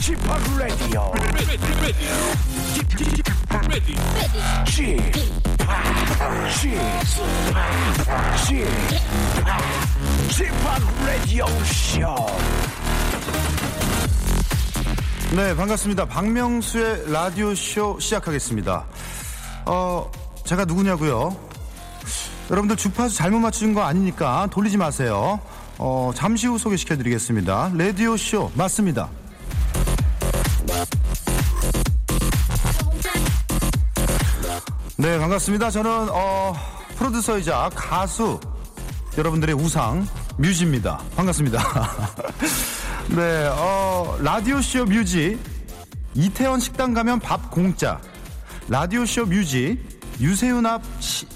Chip Radio. Chip, Chip, Radio Show. 네, 반갑습니다. 박명수의 라디오 쇼 시작하겠습니다. 어, 제가 누구냐고요? 여러분들 주파수 잘못 맞추신 거 아니니까 돌리지 마세요. 어, 잠시 후 소개시켜 드리겠습니다. 라디오 쇼 맞습니다. 네, 반갑습니다. 저는 어, 프로듀서이자 가수 여러분들의 우상 뮤지입니다. 반갑습니다. 네, 어, 라디오쇼 뮤지 이태원 식당 가면 밥 공짜 라디오쇼 뮤지 유세윤 앞 시,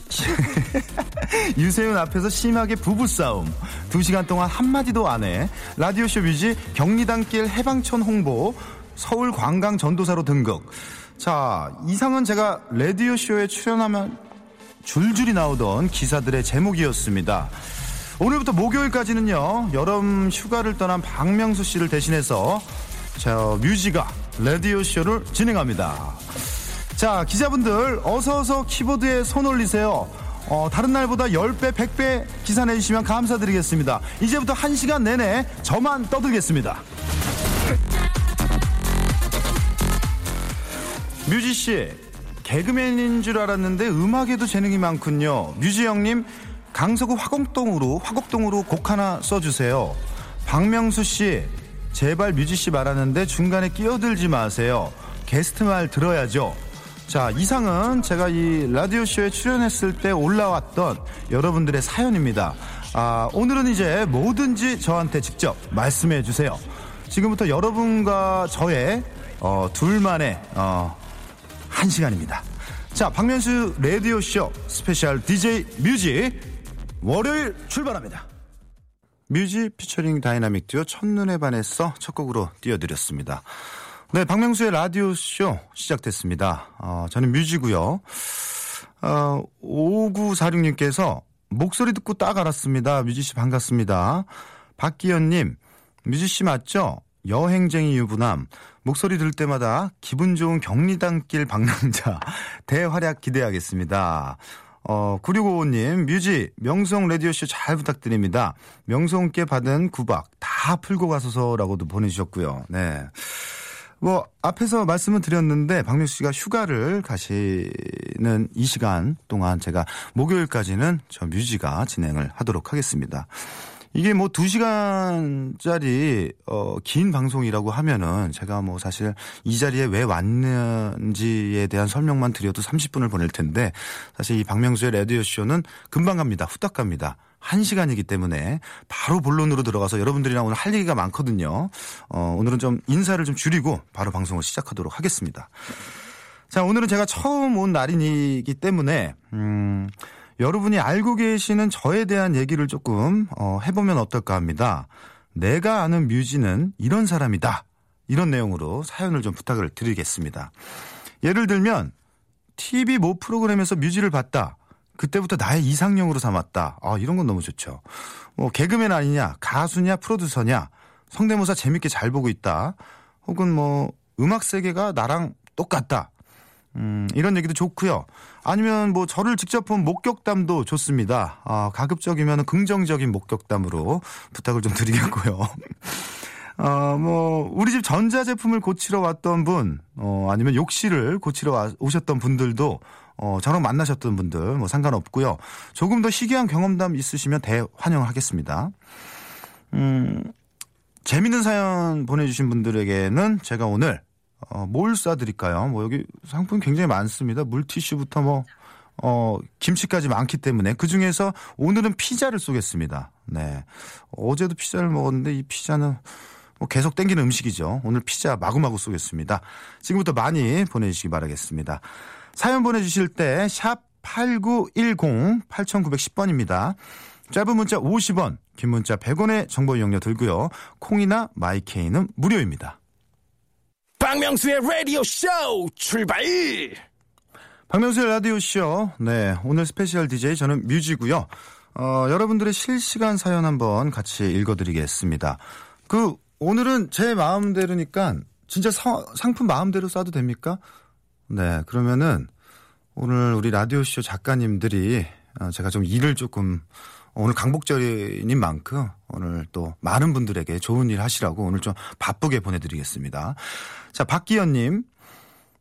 유세윤 앞에서 심하게 부부싸움 두 시간 동안 한마디도 안 해 라디오쇼 뮤지 경리단길 해방촌 홍보 서울 관광 전도사로 등극 자 이상은 제가 라디오쇼에 출연하면 줄줄이 나오던 기사들의 제목이었습니다. 오늘부터 목요일까지는요, 여름 휴가를 떠난 박명수 씨를 대신해서 저 뮤지가 라디오쇼를 진행합니다. 자, 기자분들, 어서어서 키보드에 손 올리세요. 어, 다른 날보다 10배, 100배 기사 내주시면 감사드리겠습니다. 이제부터 1시간 내내 저만 떠들겠습니다. 뮤지 씨, 개그맨인 줄 알았는데 음악에도 재능이 많군요. 뮤지 형님, 강서구 화곡동으로 화곡동으로 곡 하나 써주세요. 박명수 씨, 제발 뮤지 씨 말하는데 중간에 끼어들지 마세요. 게스트 말 들어야죠. 자, 이상은 제가 이 라디오쇼에 출연했을 때 올라왔던 여러분들의 사연입니다. 아, 오늘은 이제 뭐든지 저한테 직접 말씀해 주세요. 지금부터 여러분과 저의 어, 둘만의 어, 한 시간입니다. 자, 박명수 라디오쇼 스페셜 DJ 뮤지 월요일 출발합니다. 뮤지 피처링 다이나믹 듀오 첫눈에 반해서 첫 곡으로 띄워드렸습니다. 네, 박명수의 라디오쇼 시작됐습니다. 어, 저는 뮤지고요 어, 5946님께서 목소리 듣고 딱 알았습니다. 뮤지씨 반갑습니다. 박기현님, 뮤지씨 맞죠? 여행쟁이 유부남. 목소리 들을 때마다 기분 좋은 격리단길 방랑자. 대활약 기대하겠습니다. 어, 9655님, 뮤지, 명성 라디오쇼 잘 부탁드립니다. 명성께 받은 구박 다 풀고 가소서라고도 보내주셨고요. 네. 뭐, 앞에서 말씀을 드렸는데, 박명수 씨가 휴가를 가시는 이 시간 동안 제가 목요일까지는 저 뮤지가 진행을 하도록 하겠습니다. 이게 뭐두 시간짜리 어, 긴 방송이라고 하면은 제가 뭐 사실 이 자리에 왜 왔는지에 대한 설명만 드려도 30분을 보낼 텐데 사실 이 박명수의 라디오 쇼는 금방 갑니다. 후딱 갑니다. 한 시간이기 때문에 바로 본론으로 들어가서 여러분들이랑 오늘 할 얘기가 많거든요. 어, 오늘은 좀 인사를 좀 줄이고 바로 방송을 시작하도록 하겠습니다. 자, 오늘은 제가 처음 온 날이기 때문에 음. 여러분이 알고 계시는 저에 대한 얘기를 조금 어, 해보면 어떨까 합니다. 내가 아는 뮤지는 이런 사람이다. 이런 내용으로 사연을 좀 부탁을 드리겠습니다. 예를 들면 TV 모 프로그램에서 뮤지를 봤다. 그때부터 나의 이상형으로 삼았다. 아, 이런 건 너무 좋죠. 뭐 개그맨 아니냐, 가수냐, 프로듀서냐, 성대모사 재밌게 잘 보고 있다. 혹은 뭐 음악 세계가 나랑 똑같다. 음, 이런 얘기도 좋고요. 아니면 뭐 저를 직접 본 목격담도 좋습니다. 아, 가급적이면 긍정적인 목격담으로 부탁을 좀 드리겠고요. 어, 뭐, 우리 집 전자제품을 고치러 왔던 분, 어, 아니면 욕실을 고치러 와, 오셨던 분들도, 어, 저랑 만나셨던 분들, 뭐 상관없고요. 조금 더 희귀한 경험담 있으시면 대환영하겠습니다. 음, 재밌는 사연 보내주신 분들에게는 제가 오늘 어, 뭘 싸드릴까요? 뭐 여기 상품 굉장히 많습니다. 물티슈부터 뭐 어, 김치까지 많기 때문에 그 중에서 오늘은 피자를 쏘겠습니다. 네. 어제도 피자를 먹었는데 이 피자는 뭐 계속 땡기는 음식이죠. 오늘 피자 마구마구 쏘겠습니다. 지금부터 많이 보내주시기 바라겠습니다. 사연 보내주실 때 샵 8910 8910번입니다. 짧은 문자 50원, 긴 문자 100원의 정보 이용료 들고요. 콩이나 마이케이는 무료입니다. 박명수의 라디오 쇼 출발! 박명수의 라디오 쇼. 네. 오늘 스페셜 DJ 저는 뮤지고요 어, 여러분들의 실시간 사연 한번 같이 읽어드리겠습니다. 그, 오늘은 제 마음대로니까 진짜 사- 상품 마음대로 쏴도 됩니까? 네. 그러면은 오늘 우리 라디오 쇼 작가님들이 어, 제가 좀 일을 조금 오늘 강복절인 만큼 오늘 또 많은 분들에게 좋은 일 하시라고 오늘 좀 바쁘게 보내드리겠습니다. 자, 박기현님.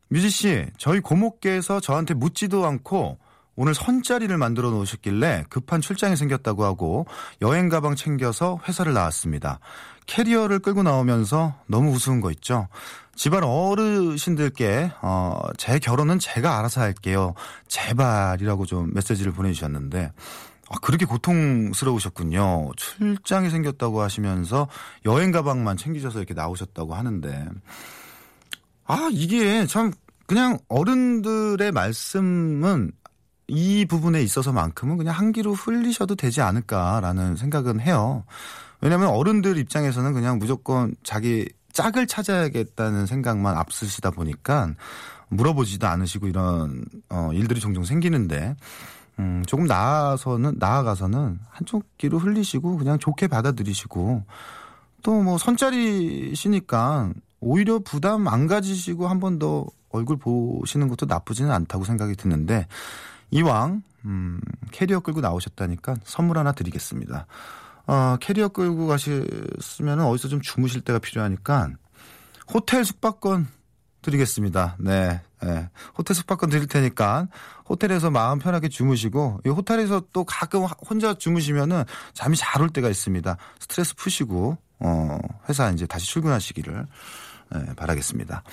뮤지 씨, 저희 고모께서 저한테 묻지도 않고 오늘 선자리를 만들어 놓으셨길래 급한 출장이 생겼다고 하고 여행 가방 챙겨서 회사를 나왔습니다. 캐리어를 끌고 나오면서 너무 우스운 거 있죠. 집안 어르신들께 어, 제 결혼은 제가 알아서 할게요. 제발이라고 좀 메시지를 보내주셨는데 아, 그렇게 고통스러우셨군요. 출장이 생겼다고 하시면서 여행 가방만 챙기셔서 이렇게 나오셨다고 하는데 아, 이게 참 그냥 어른들의 말씀은 이 부분에 있어서만큼은 그냥 한 귀로 흘리셔도 되지 않을까라는 생각은 해요. 왜냐하면 어른들 입장에서는 그냥 무조건 자기 짝을 찾아야겠다는 생각만 앞서시다 보니까 물어보지도 않으시고 이런 어, 일들이 종종 생기는데 음, 조금 나아서는 나아가서는 한쪽 귀로 흘리시고 그냥 좋게 받아들이시고 또 뭐 선짜리시니까 오히려 부담 안 가지시고 한 번 더 얼굴 보시는 것도 나쁘지는 않다고 생각이 드는데 이왕 음, 캐리어 끌고 나오셨다니까 선물 하나 드리겠습니다. 어, 캐리어 끌고 가셨으면 어디서 좀 주무실 때가 필요하니까 호텔 숙박권 드리겠습니다. 네. 네. 호텔 숙박권 드릴 테니까 호텔에서 마음 편하게 주무시고 이 호텔에서 또 가끔 혼자 주무시면은 잠이 잘 올 때가 있습니다. 스트레스 푸시고 어, 회사 이제 다시 출근하시기를 네, 바라겠습니다.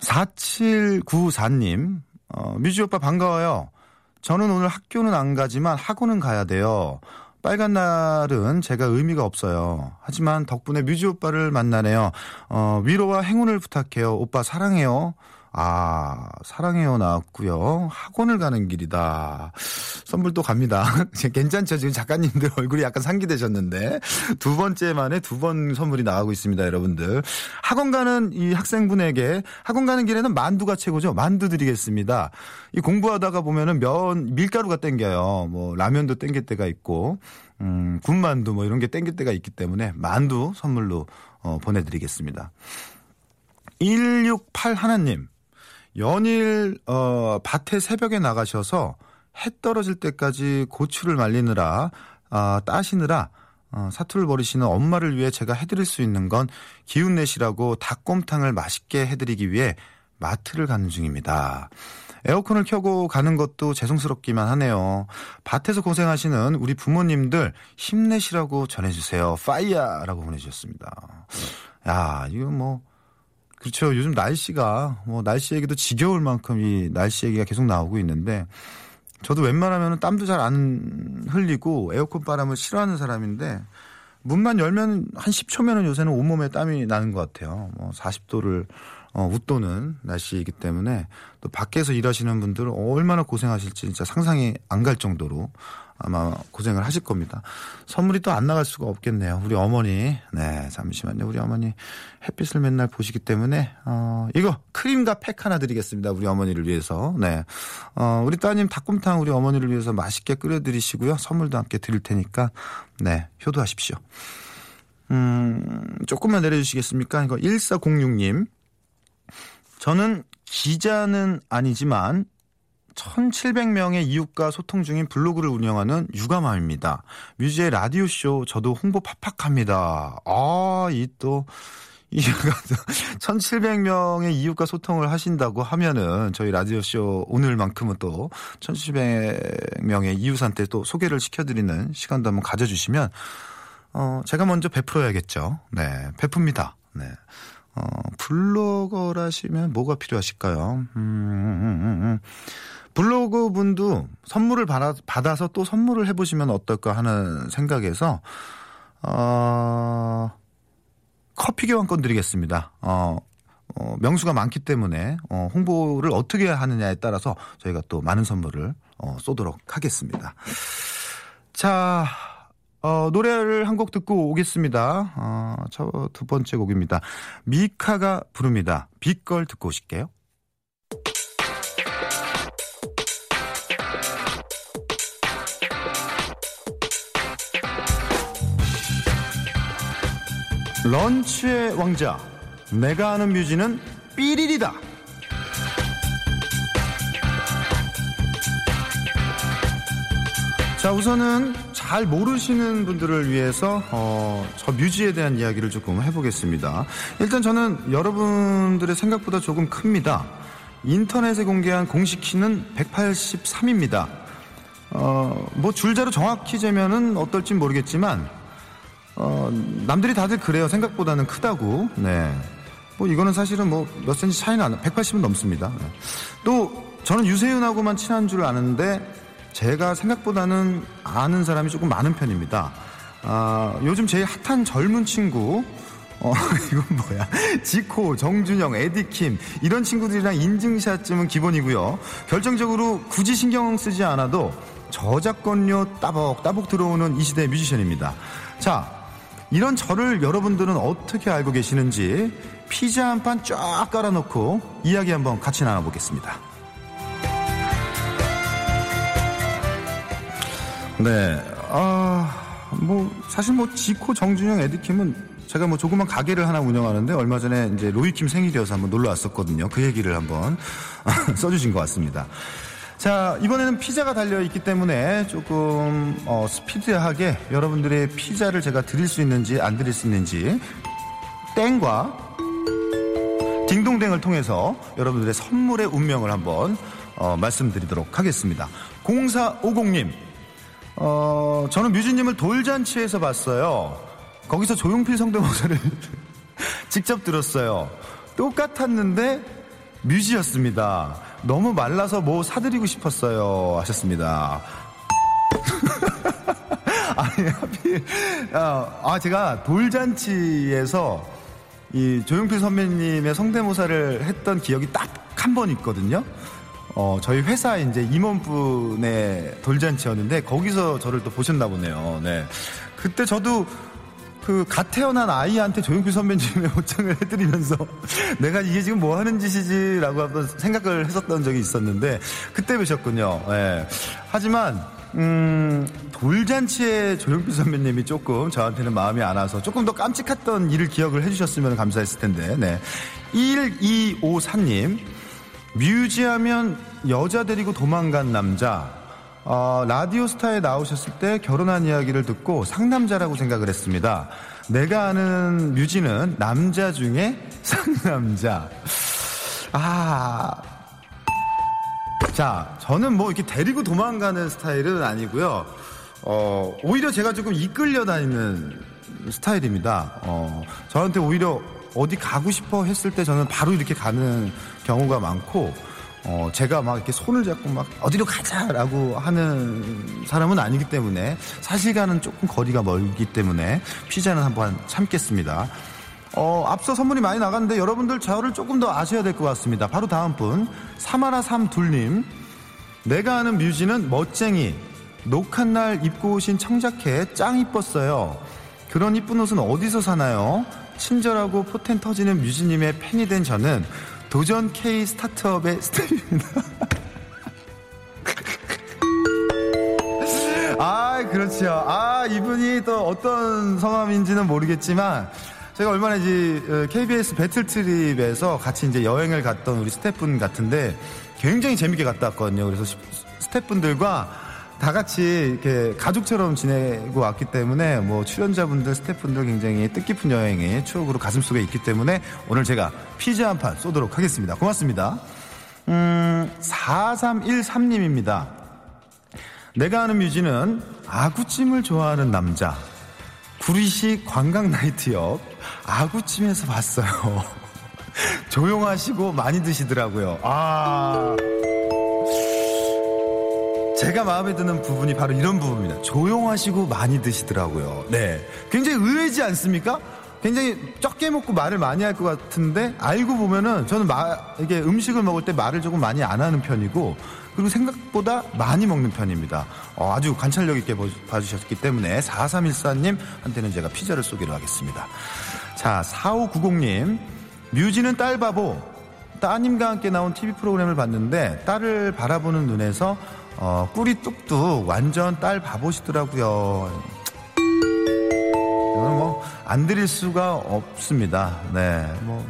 4794님, 어, 뮤지 오빠 반가워요. 저는 오늘 학교는 안 가지만 학원은 가야 돼요. 빨간 날은 제가 의미가 없어요. 하지만 덕분에 뮤지 오빠를 만나네요. 어, 위로와 행운을 부탁해요. 오빠 사랑해요. 아, 사랑해요 나왔고요. 학원을 가는 길이다. 선물 또 갑니다. 괜찮죠? 지금 작가님들 얼굴이 약간 상기되셨는데 두 번째 만에 두 번 선물이 나가고 있습니다, 여러분들. 학원 가는 이 학생분에게 학원 가는 길에는 만두가 최고죠. 만두 드리겠습니다. 이 공부하다가 보면은 면 밀가루가 땡겨요. 뭐 라면도 땡길 때가 있고 음, 군만두 뭐 이런 게 땡길 때가 있기 때문에 만두 선물로 어, 보내드리겠습니다. 168 하나님. 연일 어 밭에 새벽에 나가셔서 해 떨어질 때까지 고추를 말리느라 아 따시느라 어, 사투를 벌이시는 엄마를 위해 제가 해드릴 수 있는 건 기운 내시라고 닭곰탕을 맛있게 해드리기 위해 마트를 가는 중입니다. 에어컨을 켜고 가는 것도 죄송스럽기만 하네요. 밭에서 고생하시는 우리 부모님들 힘내시라고 전해주세요. 파이야라고 보내주셨습니다. 야 이거 뭐 그렇죠. 요즘 날씨가 뭐 날씨 얘기도 지겨울 만큼 이 날씨 얘기가 계속 나오고 있는데 저도 웬만하면 땀도 잘 안 흘리고 에어컨 바람을 싫어하는 사람인데 문만 열면 한 10초면은 요새는 온몸에 땀이 나는 것 같아요. 뭐 40도를 어, 웃도는 날씨이기 때문에 또 밖에서 일하시는 분들은 얼마나 고생하실지 진짜 상상이 안 갈 정도로 아마 고생을 하실 겁니다. 선물이 또 안 나갈 수가 없겠네요. 우리 어머니, 네, 잠시만요. 우리 어머니 햇빛을 맨날 보시기 때문에, 어, 이거 크림과 팩 하나 드리겠습니다. 우리 어머니를 위해서. 네. 어, 우리 따님 닭곰탕 우리 어머니를 위해서 맛있게 끓여드리시고요. 선물도 함께 드릴 테니까, 네, 효도하십시오. 음, 조금만 내려주시겠습니까? 이거 1406님. 저는 기자는 아니지만 1700명의 이웃과 소통 중인 블로그를 운영하는 육아맘입니다. 뮤지의 라디오쇼 저도 홍보 팍팍합니다. 아, 이 또, 이 1700명의 이웃과 소통을 하신다고 하면은 저희 라디오쇼 오늘만큼은 또 1700명의 이웃한테 또 소개를 시켜드리는 시간도 한번 가져주시면 어, 제가 먼저 베풀어야겠죠. 네, 베풉니다. 네. 어, 블로거라시면 뭐가 필요하실까요? 음, 음, 음, 음. 블로그 분도 선물을 받아, 받아서 또 선물을 해보시면 어떨까 하는 생각에서, 어, 커피 교환권 드리겠습니다. 어, 어, 명수가 많기 때문에 어, 홍보를 어떻게 하느냐에 따라서 저희가 또 많은 선물을 어, 쏘도록 하겠습니다. 자, 어, 노래를 한 곡 듣고 오겠습니다. 어, 첫 두 번째 곡입니다. 미카가 부릅니다. 빛걸 듣고 오실게요. 런치의 왕자. 내가 아는 뮤지는 삐리리다. 자, 우선은 잘 모르시는 분들을 위해서 어, 저 뮤지에 대한 이야기를 조금 해보겠습니다. 일단 저는 여러분들의 생각보다 조금 큽니다. 인터넷에 공개한 공식 키는 183입니다. 어, 뭐 줄자로 정확히 재면은 어떨지 모르겠지만 어, 남들이 다들 그래요. 생각보다는 크다고. 네. 뭐 이거는 사실은 뭐 몇 센치 차이는 안, 180은 넘습니다. 네. 또 저는 유세윤하고만 친한 줄 아는데 제가 생각보다는 아는 사람이 조금 많은 편입니다. 아, 요즘 제일 핫한 젊은 친구, 어, 이건 뭐야. 지코, 정준영, 에디킴, 이런 친구들이랑 인증샷쯤은 기본이고요. 결정적으로 굳이 신경 쓰지 않아도 저작권료 따복따복 들어오는 이 시대의 뮤지션입니다. 자, 이런 저를 여러분들은 어떻게 알고 계시는지 피자 한 판 쫙 깔아놓고 이야기 한번 같이 나눠보겠습니다. 네, 아, 뭐, 사실 뭐, 지코, 정준영, 에디킴은 제가 뭐 조그만 가게를 하나 운영하는데 얼마 전에 이제 로이킴 생일이어서 한번 놀러 왔었거든요. 그 얘기를 한번 써주신 것 같습니다. 자, 이번에는 피자가 달려있기 때문에 조금, 어, 스피드하게 여러분들의 피자를 제가 드릴 수 있는지 안 드릴 수 있는지 땡과 딩동댕을 통해서 여러분들의 선물의 운명을 한번 어, 말씀드리도록 하겠습니다. 0450님, 어, 저는 뮤지님을 돌잔치에서 봤어요. 거기서 조용필 성대모사를 직접 들었어요. 똑같았는데 뮤지였습니다. 너무 말라서 뭐 사드리고 싶었어요. 하셨습니다. 아니, 하필, 아, 아, 제가 돌잔치에서 이 조용필 선배님의 성대모사를 했던 기억이 딱 한 번 있거든요. 어, 저희 회사 이제 임원분의 돌잔치였는데 거기서 저를 또 보셨나 보네요. 네. 그때 저도 그 갓 태어난 아이한테 조용필 선배님의 옷장을 해드리면서 내가 이게 지금 뭐 하는 짓이지라고 한번 생각을 했었던 적이 있었는데 그때 뵈셨군요. 예. 하지만 음, 돌잔치에 조용필 선배님이 조금 저한테는 마음이 안 와서 조금 더 깜찍했던 일을 기억을 해주셨으면 감사했을 텐데, 네. 1254님, 뮤지하면 여자 데리고 도망간 남자. 어, 라디오 스타에 나오셨을 때 결혼한 이야기를 듣고 상남자라고 생각을 했습니다. 내가 아는 뮤지는 남자 중에 상남자. 아. 자, 저는 뭐 이렇게 데리고 도망가는 스타일은 아니고요. 어, 오히려 제가 조금 이끌려 다니는 스타일입니다. 어, 저한테 오히려 어디 가고 싶어 했을 때 저는 바로 이렇게 가는 경우가 많고, 어, 제가 막 이렇게 손을 잡고 막 어디로 가자라고 하는 사람은 아니기 때문에 사실과는 조금 거리가 멀기 때문에 피자는 한번 참겠습니다. 어, 앞서 선물이 많이 나갔는데 여러분들 저를 조금 더 아셔야 될 것 같습니다. 바로 다음 분, 사마라 삼둘님. 내가 아는 뮤지는 멋쟁이. 녹한 날 입고 오신 청자켓 짱 이뻤어요. 그런 이쁜 옷은 어디서 사나요? 친절하고 포텐 터지는 뮤지님의 팬이 된 저는 도전 K 스타트업의 스타일입니다. 아, 그렇죠. 아, 이분이 또 어떤 성함인지는 모르겠지만, 제가 얼마나 이제 KBS 배틀 트립에서 같이 이제 여행을 갔던 우리 스태프분 같은데, 굉장히 재밌게 갔다 왔거든요. 그래서 스태프분들과 다 같이 이렇게 가족처럼 지내고 왔기 때문에 뭐 출연자분들, 스태프분들 굉장히 뜻깊은 여행의 추억으로 가슴속에 있기 때문에 오늘 제가 피자 한 판 쏘도록 하겠습니다. 고맙습니다. 음, 4313님입니다. 내가 아는 뮤지는 아구찜을 좋아하는 남자. 구리시 관광 나이트 옆 아구찜에서 봤어요. 조용하시고 많이 드시더라고요. 아. 제가 마음에 드는 부분이 바로 이런 부분입니다. 조용하시고 많이 드시더라고요. 네. 굉장히 의외지 않습니까? 굉장히 적게 먹고 말을 많이 할 것 같은데 알고 보면은 저는 마, 이게 음식을 먹을 때 말을 조금 많이 안 하는 편이고 그리고 생각보다 많이 먹는 편입니다. 어, 아주 관찰력 있게 보- 봐주셨기 때문에 4314님한테는 제가 피자를 쏘기로 하겠습니다. 자, 4590님. 뮤지는 딸 바보. 따님과 함께 나온 TV 프로그램을 봤는데 딸을 바라보는 눈에서 어, 꿀이 뚝뚝 완전 딸 바보시더라고요. 이거는 뭐안 드릴 수가 없습니다. 네, 뭐.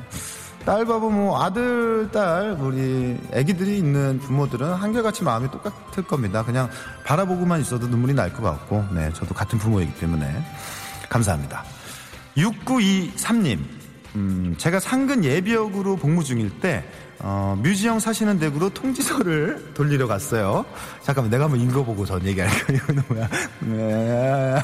딸 바보 뭐 아들 딸 우리 아기들이 있는 부모들은 한결같이 마음이 똑같을 겁니다. 그냥 바라보고만 있어도 눈물이 날 것 같고 네 저도 같은 부모이기 때문에 감사합니다. 6923님 음, 제가 상근 예비역으로 복무 중일 때 어, 뮤지영 사시는 댁으로 통지서를 돌리러 갔어요. 잠깐만 내가 한번 읽어보고 전 얘기할까 이거는 뭐야? 네.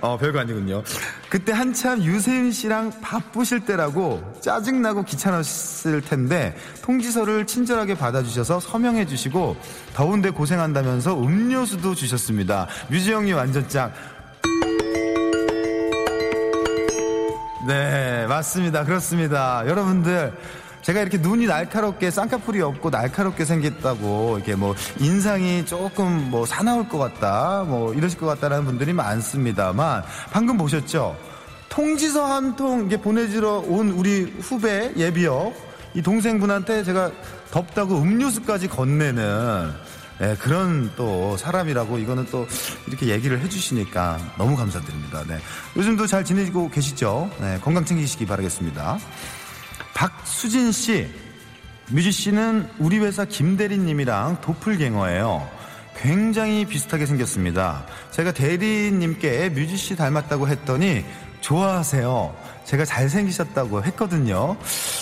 어 별거 아니군요. 그때 한참 유세윤 씨랑 바쁘실 때라고 짜증나고 귀찮았을 텐데 통지서를 친절하게 받아주셔서 서명해 주시고 더운데 고생한다면서 음료수도 주셨습니다. 뮤지영님 완전 짱. 네, 맞습니다. 그렇습니다. 여러분들, 제가 이렇게 눈이 날카롭게 쌍꺼풀이 없고 날카롭게 생겼다고 이렇게 뭐 인상이 조금 뭐 사나울 것 같다 뭐 이러실 것 같다라는 분들이 많습니다만 방금 보셨죠? 통지서 한 통 이게 보내주러 온 우리 후배 예비역 이 동생분한테 제가 덥다고 음료수까지 건네는 예, 그런 또 사람이라고 이거는 또 이렇게 얘기를 해주시니까 너무 감사드립니다. 네. 요즘도 잘 지내고 계시죠? 네, 건강 챙기시기 바라겠습니다. 박수진 씨, 뮤지 씨는 우리 회사 김대리님이랑 도플갱어예요. 굉장히 비슷하게 생겼습니다. 제가 대리님께 뮤지 씨 닮았다고 했더니 좋아하세요. 제가 잘생기셨다고 했거든요.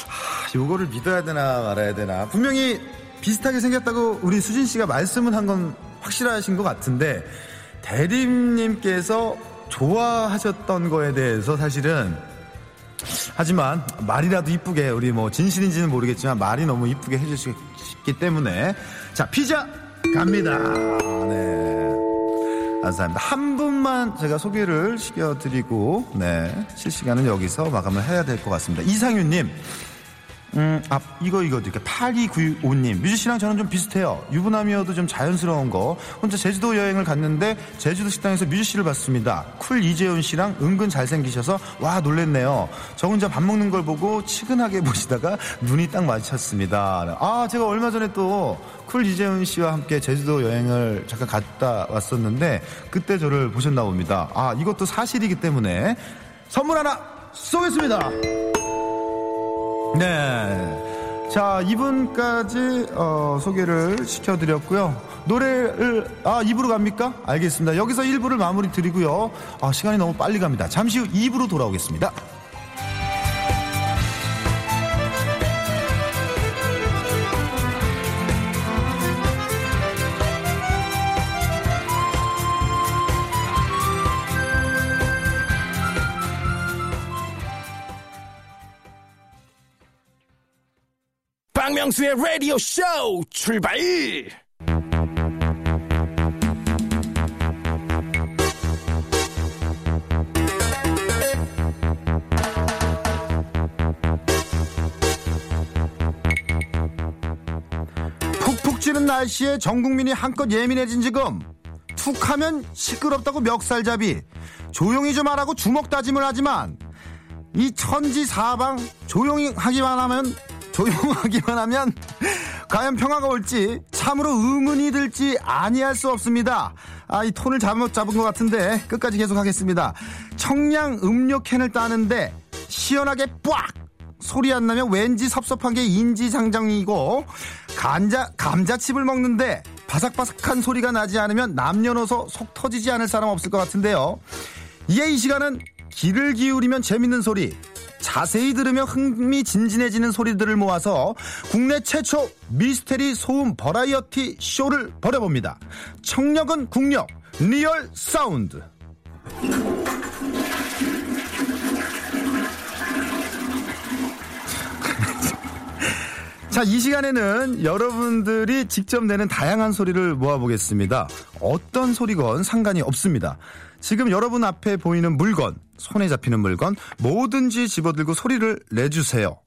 하, 요거를 믿어야 되나 말아야 되나. 분명히 비슷하게 생겼다고 우리 수진 씨가 말씀은 한 건 확실하신 것 같은데 대리님께서 좋아하셨던 거에 대해서 사실은 하지만 말이라도 이쁘게 우리 뭐 진실인지는 모르겠지만 말이 너무 이쁘게 해주셨기 때문에 자 피자 갑니다. 네. 감사합니다. 한 분만 제가 소개를 시켜드리고 네 실시간은 여기서 마감을 해야 될 것 같습니다. 이상윤님. 음, 아, 이거, 이거, 이렇게 8295님. 뮤지 씨랑 저는 좀 비슷해요. 유부남이어도 좀 자연스러운 거. 혼자 제주도 여행을 갔는데, 제주도 식당에서 뮤지 씨를 봤습니다. 쿨 이재훈 씨랑 은근 잘생기셔서, 와, 놀랬네요. 저 혼자 밥 먹는 걸 보고 치근하게 보시다가 눈이 딱 마주쳤습니다. 아, 제가 얼마 전에 또, 쿨 이재훈 씨와 함께 제주도 여행을 잠깐 갔다 왔었는데, 그때 저를 보셨나 봅니다. 아, 이것도 사실이기 때문에, 선물 하나 쏘겠습니다! 네. 자, 이분까지 어, 소개를 시켜드렸고요. 노래를 아 2부로 갑니까? 알겠습니다. 여기서 1부를 마무리 드리고요. 아, 시간이 너무 빨리 갑니다. 잠시 후 2부로 돌아오겠습니다. 박명수의 라디오 쇼 출발! 푹푹 찌는 날씨에 전 국민이 한껏 예민해진 지금 툭 하면 시끄럽다고 멱살잡이 조용히 좀 하라고 주먹 다짐을 하지만 이 천지 사방 조용히 하기만 하면 조용하기만 하면 과연 평화가 올지 참으로 의문이 들지 아니할 수 없습니다. 아 이 톤을 잘못 잡은 것 같은데 끝까지 계속하겠습니다. 청량 음료 캔을 따는데 시원하게 빡 소리 안 나면 왠지 섭섭한 게 인지상정이고 감자 감자칩을 먹는데 바삭바삭한 소리가 나지 않으면 남녀노소 속 터지지 않을 사람 없을 것 같은데요. 이에 이 시간은 귀를 기울이면 재밌는 소리, 자세히 들으면 흥미진진해지는 소리들을 모아서 국내 최초 미스테리 소음 버라이어티 쇼를 벌여봅니다. 청력은 국력, real sound. 자, 이 시간에는 여러분들이 직접 내는 다양한 소리를 모아보겠습니다. 어떤 소리건 상관이 없습니다. 지금 여러분 앞에 보이는 물건, 손에 잡히는 물건, 뭐든지 집어들고 소리를 내주세요.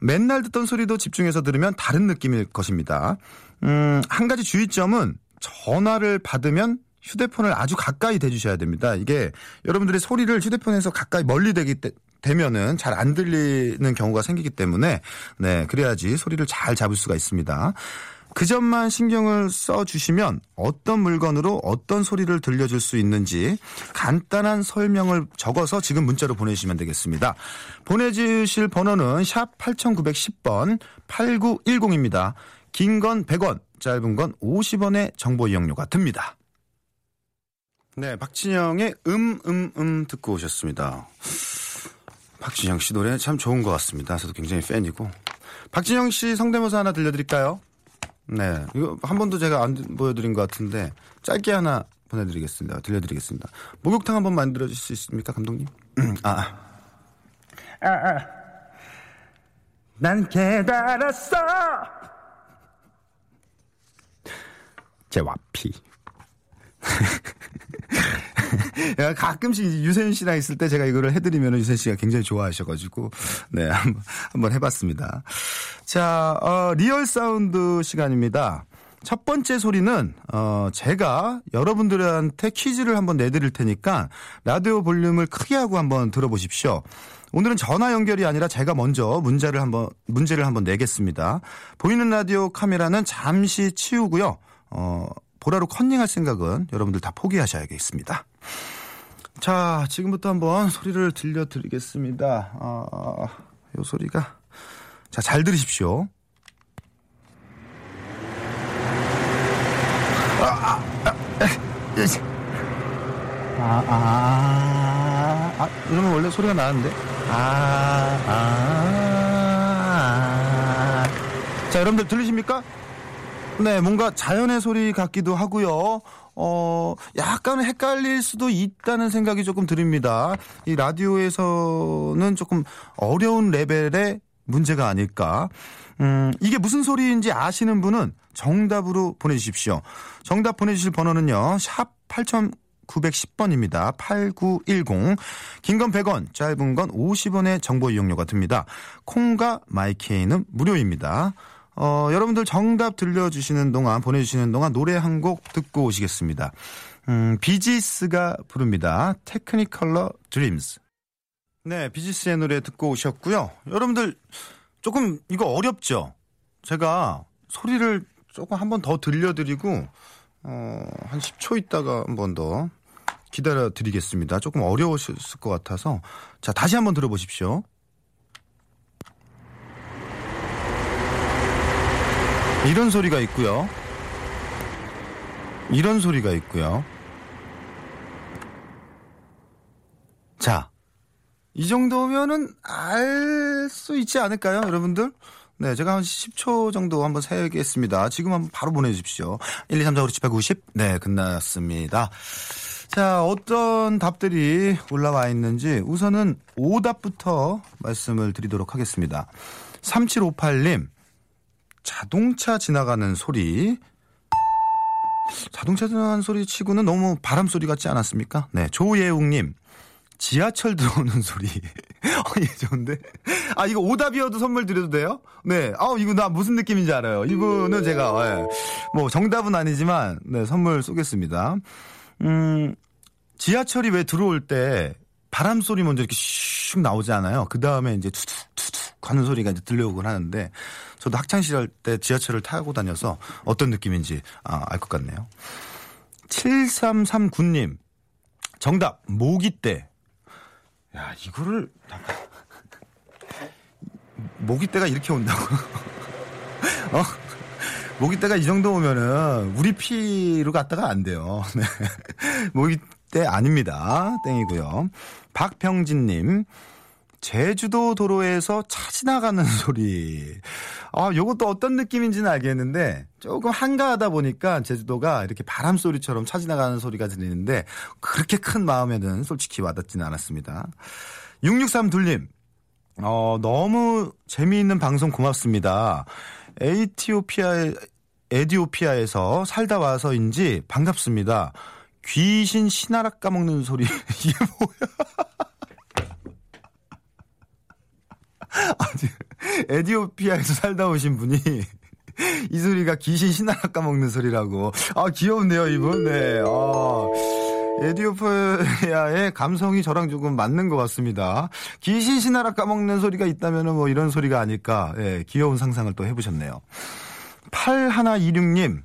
맨날 듣던 소리도 집중해서 들으면 다른 느낌일 것입니다. 음, 한 가지 주의점은 전화를 받으면 휴대폰을 아주 가까이 대주셔야 됩니다. 이게 여러분들의 소리를 휴대폰에서 가까이 멀리 대기 때, 되면은 잘 안 들리는 경우가 생기기 때문에 네 그래야지 소리를 잘 잡을 수가 있습니다. 그 점만 신경을 써 주시면 어떤 물건으로 어떤 소리를 들려줄 수 있는지 간단한 설명을 적어서 지금 문자로 보내주시면 되겠습니다. 보내주실 번호는 샵 8910번 8910입니다. 긴 건 100원, 짧은 건 50원의 정보 이용료가 듭니다. 네, 박진영의 음, 음, 음 듣고 오셨습니다. 박진영 씨 노래 참 좋은 것 같습니다. 저도 굉장히 팬이고. 박진영 씨 성대모사 하나 들려드릴까요? 네. 이거 한 번도 제가 안 보여드린 것 같은데 짧게 하나 보내드리겠습니다. 들려드리겠습니다. 목욕탕 한번 만들어줄 수 있습니까, 감독님? 아, 아. 아, 난 깨달았어! 제 와피. 가끔씩 유세윤 씨랑 있을 때 제가 이거를 해드리면 유세윤 씨가 굉장히 좋아하셔가지고, 네, 한번, 한번 해봤습니다. 자, 어, real sound 시간입니다. 첫 번째 소리는, 어, 제가 여러분들한테 퀴즈를 한번 내드릴 테니까 라디오 볼륨을 크게 하고 한번 들어보십시오. 오늘은 전화 연결이 아니라 제가 먼저 문제를 한번, 문제를 한번 내겠습니다. 보이는 라디오 카메라는 잠시 치우고요. 어, 보라로 컨닝할 생각은 여러분들 다 포기하셔야겠습니다. 자, 지금부터 한번 소리를 들려드리겠습니다. 어, 요 소리가. 자, 잘 들으십시오. 아, 아, 아, 아, 이러면 원래 소리가 나는데. 아, 아, 아. 자, 여러분들 들리십니까? 네, 뭔가 자연의 소리 같기도 하고요. 어, 약간 헷갈릴 수도 있다는 생각이 조금 듭니다. 이 라디오에서는 조금 어려운 레벨의 문제가 아닐까. 음, 이게 무슨 소리인지 아시는 분은 정답으로 보내주십시오. 정답 보내주실 번호는요, 샵 8910번입니다. 8910. 긴 건 100원, 짧은 건 50원의 정보 이용료가 듭니다. 콩과 마이케이는 무료입니다. 어, 여러분들 정답 들려주시는 동안, 보내주시는 동안 노래 한 곡 듣고 오시겠습니다. 음, 비지스가 부릅니다. Technicolor Dreams. 네, 비지스의 노래 듣고 오셨고요. 여러분들 조금 이거 어렵죠? 제가 소리를 조금 한 번 더 들려드리고, 어, 한 10초 있다가 한 번 더 기다려 드리겠습니다. 조금 어려우실 것 같아서. 자, 다시 한 번 들어보십시오. 이런 소리가 있고요. 이런 소리가 있고요. 자, 이 정도면은 알 수 있지 않을까요, 여러분들? 네, 제가 한 10초 정도 한번 세겠습니다. 지금 한번 바로 보내주십시오. 1, 2, 3, 4, 5, 6, 7, 8, 9, 10. 네, 끝났습니다. 자, 어떤 답들이 올라와 있는지 우선은 오답부터 말씀을 드리도록 하겠습니다. 3758님, 자동차 지나가는 소리. 자동차 지나가는 소리 치고는 너무 바람 소리 같지 않았습니까? 네. 조예웅님. 지하철 들어오는 소리. 어, 예, 좋은데. 아, 이거 오답이어도 선물 드려도 돼요? 네. 아, 이거 나 무슨 느낌인지 알아요. 이분은 제가, 예. 뭐, 정답은 아니지만, 네, 선물 쏘겠습니다. 음, 지하철이 왜 들어올 때 바람 소리 먼저 이렇게 슉 나오지 않아요? 그 다음에 이제 투둑, 투둑 하는 소리가 이제 들려오곤 하는데, 저도 학창 시절 때 지하철을 타고 다녀서 어떤 느낌인지 아, 알 것 같네요. 7339님, 정답, 모기떼. 야, 이거를. 모기떼가 이렇게 온다고. 어? 모기떼가 이 정도 오면은 우리 피로 갔다가 안 돼요. 네. 모기떼 아닙니다. 땡이고요. 박병진님, 제주도 도로에서 차 지나가는 소리. 아, 요것도 어떤 느낌인지는 알겠는데, 조금 한가하다 보니까 제주도가 이렇게 바람 소리처럼 차 지나가는 소리가 들리는데, 그렇게 큰 마음에는 솔직히 와닿지는 않았습니다. 663 둘님, 어, 너무 재미있는 방송 고맙습니다. 에티오피아, 에디오피아에서 살다 와서인지 반갑습니다. 귀신 신하락 까먹는 소리. 이게 뭐야? 아니, 에디오피아에서 살다 오신 분이 이 소리가 귀신 신하락 까먹는 소리라고. 아, 귀여운데요, 이분? 네. 아. 에디오피아의 감성이 저랑 조금 맞는 것 같습니다. 귀신 신하라 까먹는 소리가 있다면 뭐 이런 소리가 아닐까. 예, 귀여운 상상을 또 해보셨네요. 8126님,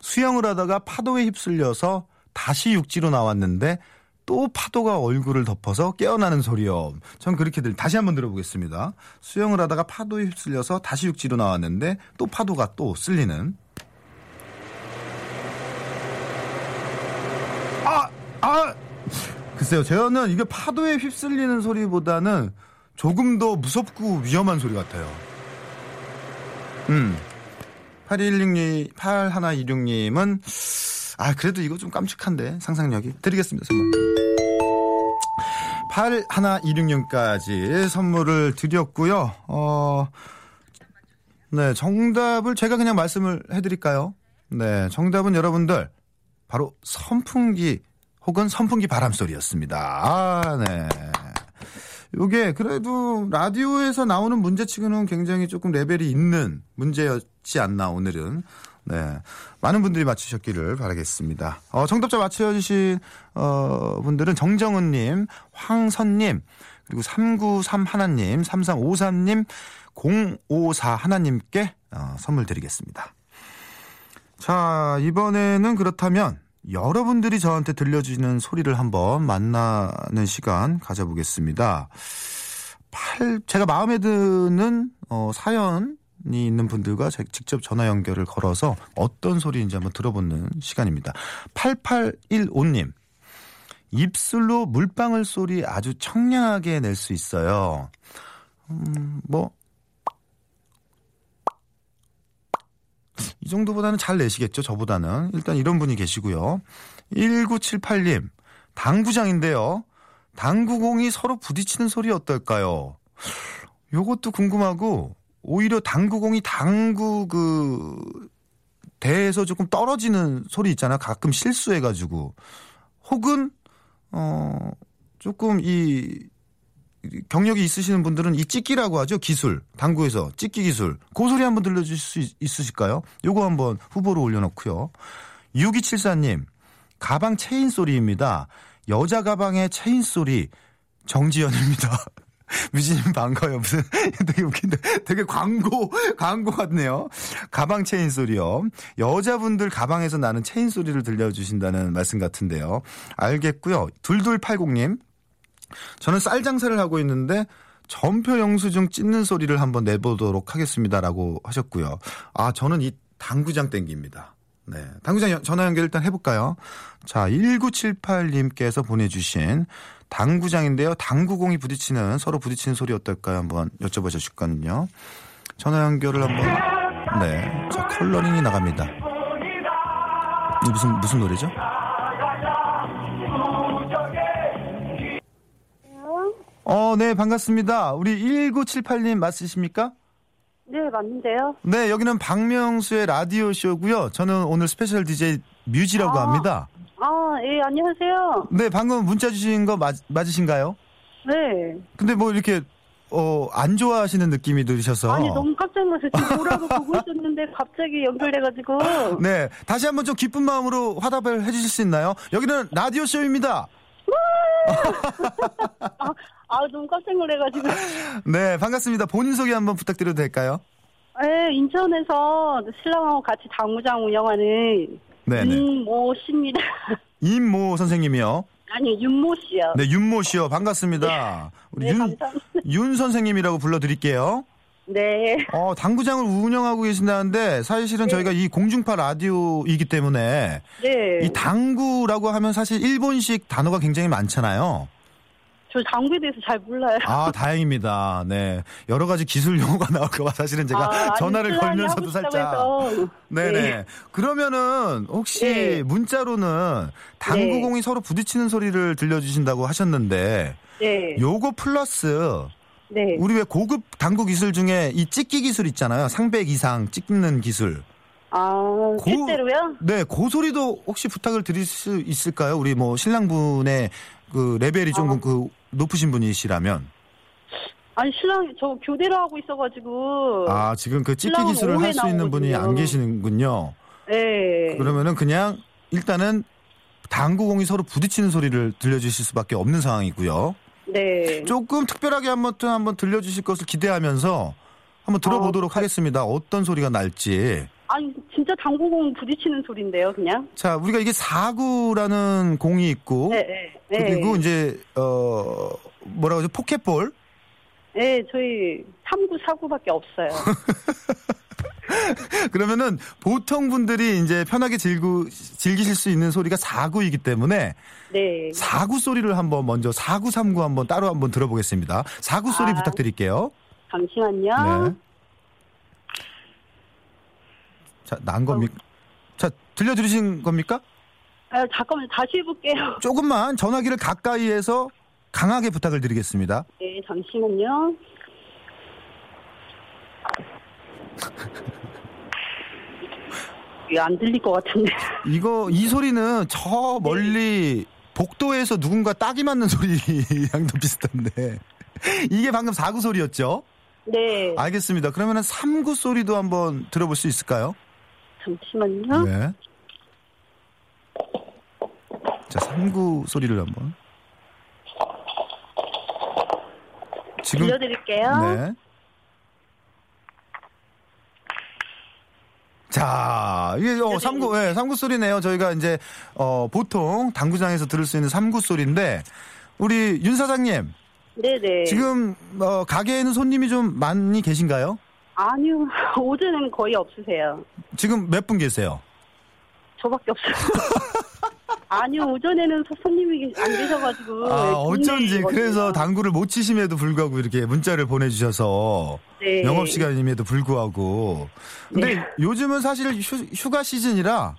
수영을 하다가 파도에 휩쓸려서 다시 육지로 나왔는데 또 파도가 얼굴을 덮어서 깨어나는 소리요. 전 그렇게 들, 다시 한번 들어보겠습니다. 수영을 하다가 파도에 휩쓸려서 다시 육지로 나왔는데 또 파도가 또 쓸리는. 아, 아! 글쎄요, 저는 이게 파도에 휩쓸리는 소리보다는 조금 더 무섭고 위험한 소리 같아요. 음. 8116님, 8126님은, 아, 그래도 이거 좀 깜찍한데, 상상력이. 드리겠습니다, 선물. 8126님까지 선물을 드렸고요. 어, 네, 정답을 제가 그냥 말씀을 해드릴까요? 네, 정답은 여러분들, 바로 선풍기 혹은 선풍기 바람 소리였습니다. 아, 네. 요게 그래도 라디오에서 나오는 문제치고는 굉장히 조금 레벨이 있는 문제였지 않나 오늘은. 네. 많은 분들이 맞추셨기를 바라겠습니다. 어, 정답자 맞춰주신, 어, 분들은 정정은님, 황선님, 그리고 393 하나님, 3353님, 054 하나님께, 어, 선물 드리겠습니다. 자, 이번에는 그렇다면 여러분들이 저한테 들려주시는 소리를 한번 만나는 시간 가져보겠습니다. 8, 제가 마음에 드는 어, 사연이 있는 분들과 직접 전화 연결을 걸어서 어떤 소리인지 한번 들어보는 시간입니다. 8815님. 입술로 물방울 소리 아주 청량하게 낼 수 있어요. 음, 뭐, 이 정도보다는 잘 내시겠죠, 저보다는. 일단 이런 분이 계시고요. 1978님, 당구장인데요. 당구공이 서로 부딪히는 소리 어떨까요? 요것도 궁금하고, 오히려 당구공이 당구 그, 대에서 조금 떨어지는 소리 있잖아. 가끔 실수해가지고. 혹은, 어, 조금 이, 경력이 있으시는 분들은 이 찍기라고 하죠. 기술. 당구에서 찍기 기술. 그 소리 한번 들려주실 수 있으실까요? 요거 한번 후보로 올려놓고요. 6274님. 가방 체인 소리입니다. 여자 가방의 체인 소리. 정지연입니다. 뮤지님 반가워요. 무슨 되게 웃긴데 되게 광고 광고 같네요. 가방 체인 소리요. 여자분들 가방에서 나는 체인 소리를 들려주신다는 말씀 같은데요. 알겠고요. 둘둘팔공님 저는 쌀 장사를 하고 있는데 전표 영수증 찢는 소리를 한번 내보도록 하겠습니다라고 하셨고요. 아, 저는 이 당구장 땡깁니다. 네. 당구장 전화 연결 일단 해볼까요? 자, 1978님께서 보내주신 당구장인데요. 당구공이 부딪히는, 서로 부딪히는 소리 어떨까요? 한번 여쭤보셔 줄거든요. 전화 연결을 한번, 네. 자, 컬러링이 나갑니다. 이 무슨, 무슨 노래죠? 어, 네, 반갑습니다. 우리 1978님 맞으십니까? 네, 맞는데요. 네, 여기는 박명수의 라디오 쇼고요. 저는 오늘 special DJ 뮤지라고 아. 합니다. 아, 예, 안녕하세요. 네, 방금 문자 주신 거 맞, 맞으신가요? 네. 근데 뭐 이렇게, 어, 안 좋아하시는 느낌이 들으셔서. 아니, 너무 깜짝 놀랐어요. 지금 뭐라고 보고 있었는데 갑자기 연결돼가지고. 네, 다시 한번 좀 기쁜 마음으로 화답을 해주실 수 있나요? 여기는 라디오쇼입니다. 아, 아, 너무 깜짝 놀래가지고. 네, 반갑습니다. 본인 소개 한번 부탁드려도 될까요? 네, 인천에서 신랑하고 같이 당구장 운영하는 네네. 윤모 씨입니다. 임모 선생님이요. 아니, 윤모 씨요. 네, 윤모 씨요. 반갑습니다. 우리 네, 윤, 감사합니다. 윤 선생님이라고 불러드릴게요. 네. 어, 당구장을 운영하고 계신다는데 사실은 저희가 이 공중파 라디오이기 때문에 네. 이 당구라고 하면 사실 일본식 단어가 굉장히 많잖아요. 저 당구에 대해서 잘 몰라요. 아, 다행입니다. 네. 여러 가지 기술 용어가 나올까봐 사실은 제가 아, 아니, 전화를 걸면서도 살짝. 네네. 네. 그러면은 혹시 네. 문자로는 당구공이 서로 부딪히는 소리를 들려주신다고 하셨는데 네. 요거 플러스 네. 우리 왜 고급 당구 기술 중에 이 찍기 기술 있잖아요. 상백 이상 찍는 기술. 아, 실제로요? 네, 그 소리도 혹시 부탁을 드릴 수 있을까요? 우리 뭐 신랑분의 그 레벨이 좀 아. 그 높으신 분이시라면. 아니, 신랑, 저 교대를 하고 있어가지고. 아, 지금 그 신랑은 기술을 할 수 있는 분이 안. 계시는군요. 네. 그러면은 그냥 일단은 당구공이 서로 부딪히는 소리를 들려주실 수밖에 없는 상황이고요. 네. 조금 특별하게 한번 또 한번 들려주실 것을 기대하면서 한번 들어보도록 아, 하겠습니다. 어떤 소리가 날지. 아니, 진짜 당구공 부딪히는 소리인데요, 그냥. 자, 우리가 이게 사구라는 공이 있고 네, 네. 네. 그리고 이제 어 뭐라고 하죠? 포켓볼. 네, 저희 3구, 4구밖에 없어요. 그러면은 보통 분들이 이제 편하게 즐구, 즐기실 수 있는 소리가 사구이기 때문에 네. 사구 소리를 한번 먼저 사구 삼구 한번 따로 한번 들어보겠습니다. 사구 소리 아. 부탁드릴게요. 잠시만요. 네. 자, 난 겁니까? 자, 들려드리신 겁니까? 아, 잠깐만, 다시 해볼게요. 조금만 전화기를 가까이에서 강하게 부탁을 드리겠습니다. 네, 잠시만요. 이게 안 들릴 것 같은데. 이거 이 소리는 저 멀리 복도에서 누군가 딱이 맞는 소리랑도 비슷한데 이게 방금 사구 소리였죠? 네. 알겠습니다. 그러면은 삼구 소리도 한번 들어볼 수 있을까요? 잠시만요. 네. 자, 삼구 소리를 한번. 지금 들려드릴게요. 네. 자, 이게 어, 삼구, 예, 삼구 소리네요. 저희가 이제 어, 보통 당구장에서 들을 수 있는 삼구 소리인데 우리 윤 사장님 네네. 지금 어, 가게에는 손님이 좀 많이 계신가요? 아니요. 오전에는 거의 없으세요. 지금 몇 분 계세요? 저밖에 없어요. 아니요. 오전에는 소- 손님이 안 계셔가지고. 아, 네, 어쩐지. 그래서 당구를 못 치심에도 불구하고 이렇게 문자를 보내주셔서 네. 영업 시간임에도 불구하고 근데 네. 요즘은 사실 휴, 휴가 시즌이라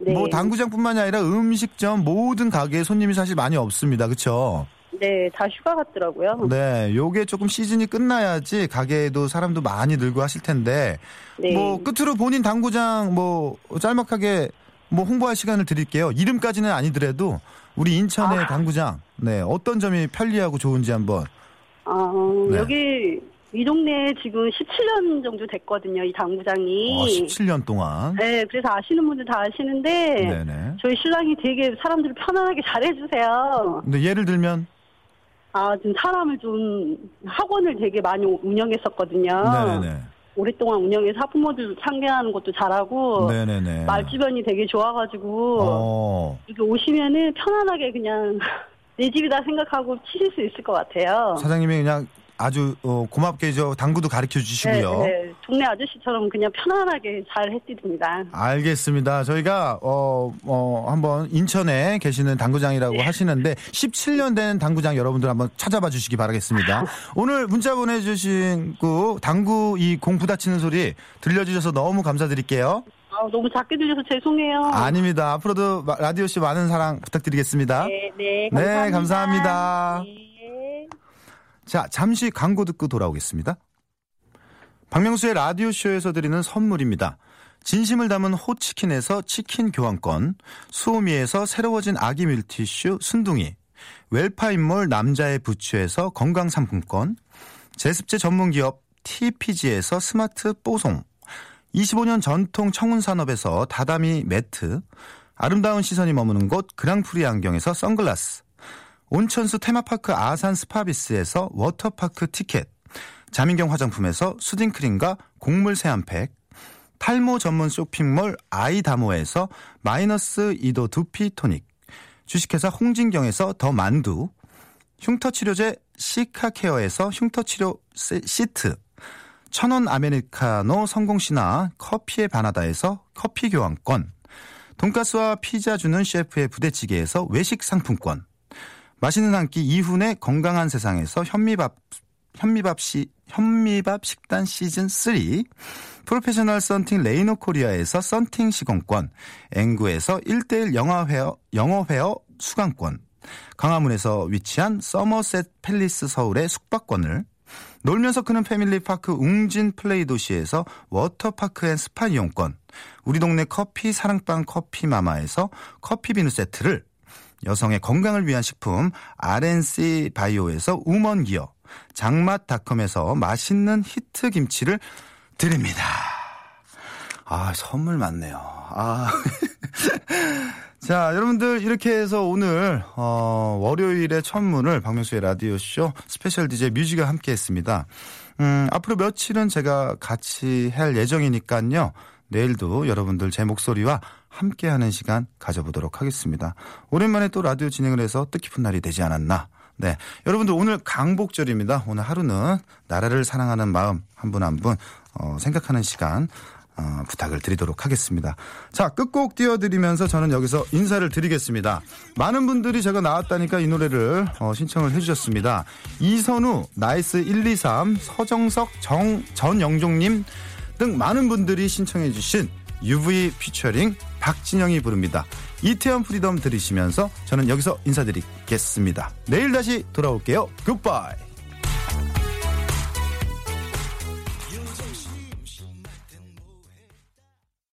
네. 뭐 당구장뿐만이 아니라 음식점 모든 가게에 손님이 사실 많이 없습니다. 그렇죠? 네, 다 휴가 갔더라고요. 네, 요게 조금 시즌이 끝나야지 가게에도 사람도 많이 늘고 하실 텐데 네. 뭐 끝으로 본인 당구장 뭐 짤막하게 뭐 홍보할 시간을 드릴게요. 이름까지는 아니더라도 우리 인천의 아. 당구장 네 어떤 점이 편리하고 좋은지 한번 아, 네. 여기 이 동네에 지금 17년 정도 됐거든요, 이 당구장이. 어, 17년 동안 네, 그래서 아시는 분들 다 아시는데 네네. 저희 신랑이 되게 사람들을 편안하게 잘해주세요. 근데 예를 들면 아, 지금 사람을 좀 학원을 되게 많이 운영했었거든요. 네네네 오랫동안 운영해서 학부모들 상대하는 것도 잘하고 네네네 말 주변이 되게 좋아가지고 어, 여기 오시면은 편안하게 그냥 내 집이다 생각하고 치실 수 있을 것 같아요. 사장님이 그냥 아주 어, 고맙게 저 당구도 가르쳐 주시고요. 네, 네. 동네 아저씨처럼 그냥 편안하게 잘 해드립니다. 알겠습니다. 저희가 어, 어 한번 인천에 계시는 당구장이라고 네. 하시는데 17년 된 당구장 여러분들 한번 찾아봐 주시기 바라겠습니다. 오늘 문자 보내주신 그 당구 이 공 부딪히는 소리 들려주셔서 너무 감사드릴게요. 아, 너무 작게 들려서 죄송해요. 아닙니다. 앞으로도 마- 라디오 씨 많은 사랑 부탁드리겠습니다. 네, 네, 네, 감사합니다. 감사합니다. 네. 자, 잠시 광고 듣고 돌아오겠습니다. 박명수의 라디오쇼에서 드리는 선물입니다. 진심을 담은 호치킨에서 치킨 교환권, 수오미에서 새로워진 아기 밀티슈 순둥이, 웰파인몰 남자의 부추에서 건강상품권, 제습제 전문기업 TPG에서 스마트 뽀송, 25년 전통 청운산업에서 다다미 매트, 아름다운 시선이 머무는 곳 그랑프리 안경에서 선글라스, 온천수 테마파크 아산 스파비스에서 워터파크 티켓, 자민경 화장품에서 soothing 크림과 곡물 세안팩, 탈모 전문 쇼핑몰 아이다모에서 마이너스 2도 두피 토닉, 주식회사 홍진경에서 더 만두, 흉터치료제 시카케어에서 흉터치료 세- 시트, 천원 아메리카노 성공신화 커피에 반하다에서 커피 교환권, 돈가스와 피자 주는 셰프의 부대찌개에서 외식 상품권, 맛있는 한 끼 이훈의 건강한 세상에서 현미밥 현미밥 시 현미밥 식단 시즌 3 프로페셔널 썬팅 레이노 코리아에서 썬팅 시공권 앵구에서 1대1 영어 회화 영어 회화 수강권 광화문에서 위치한 서머셋 팰리스 서울의 숙박권을 놀면서 크는 패밀리파크 웅진 플레이 도시에서 워터파크 and 스파 이용권 우리 동네 커피 사랑방 커피마마에서 커피 비누 세트를 여성의 건강을 위한 식품 RNC 바이오에서 woman 기어 장맛닷컴에서 맛있는 히트 김치를 드립니다. 아, 선물 많네요. 아. 자, 여러분들 이렇게 해서 오늘 어, 월요일의 첫 문을 박명수의 라디오 쇼 special DJ 뮤지와 함께 했습니다. 음, 앞으로 며칠은 제가 같이 할 예정이니까요. 내일도 여러분들 제 목소리와 함께하는 시간 가져보도록 하겠습니다. 오랜만에 또 라디오 진행을 해서 뜻깊은 날이 되지 않았나. 네. 여러분들 오늘 강복절입니다. 오늘 하루는 나라를 사랑하는 마음 한분 한 분 어, 생각하는 시간 어, 부탁을 드리도록 하겠습니다. 자, 끝곡 띄워드리면서 저는 여기서 인사를 드리겠습니다. 많은 분들이 제가 나왔다니까 이 노래를 어, 신청을 해주셨습니다. 이선우, 나이스 123, 서정석, 정, 전영종님 등 많은 분들이 신청해주신 UV featuring 박진영이 부릅니다. 이태원 Freedom 들으시면서 저는 여기서 인사드리겠습니다. 내일 다시 돌아올게요. 굿바이.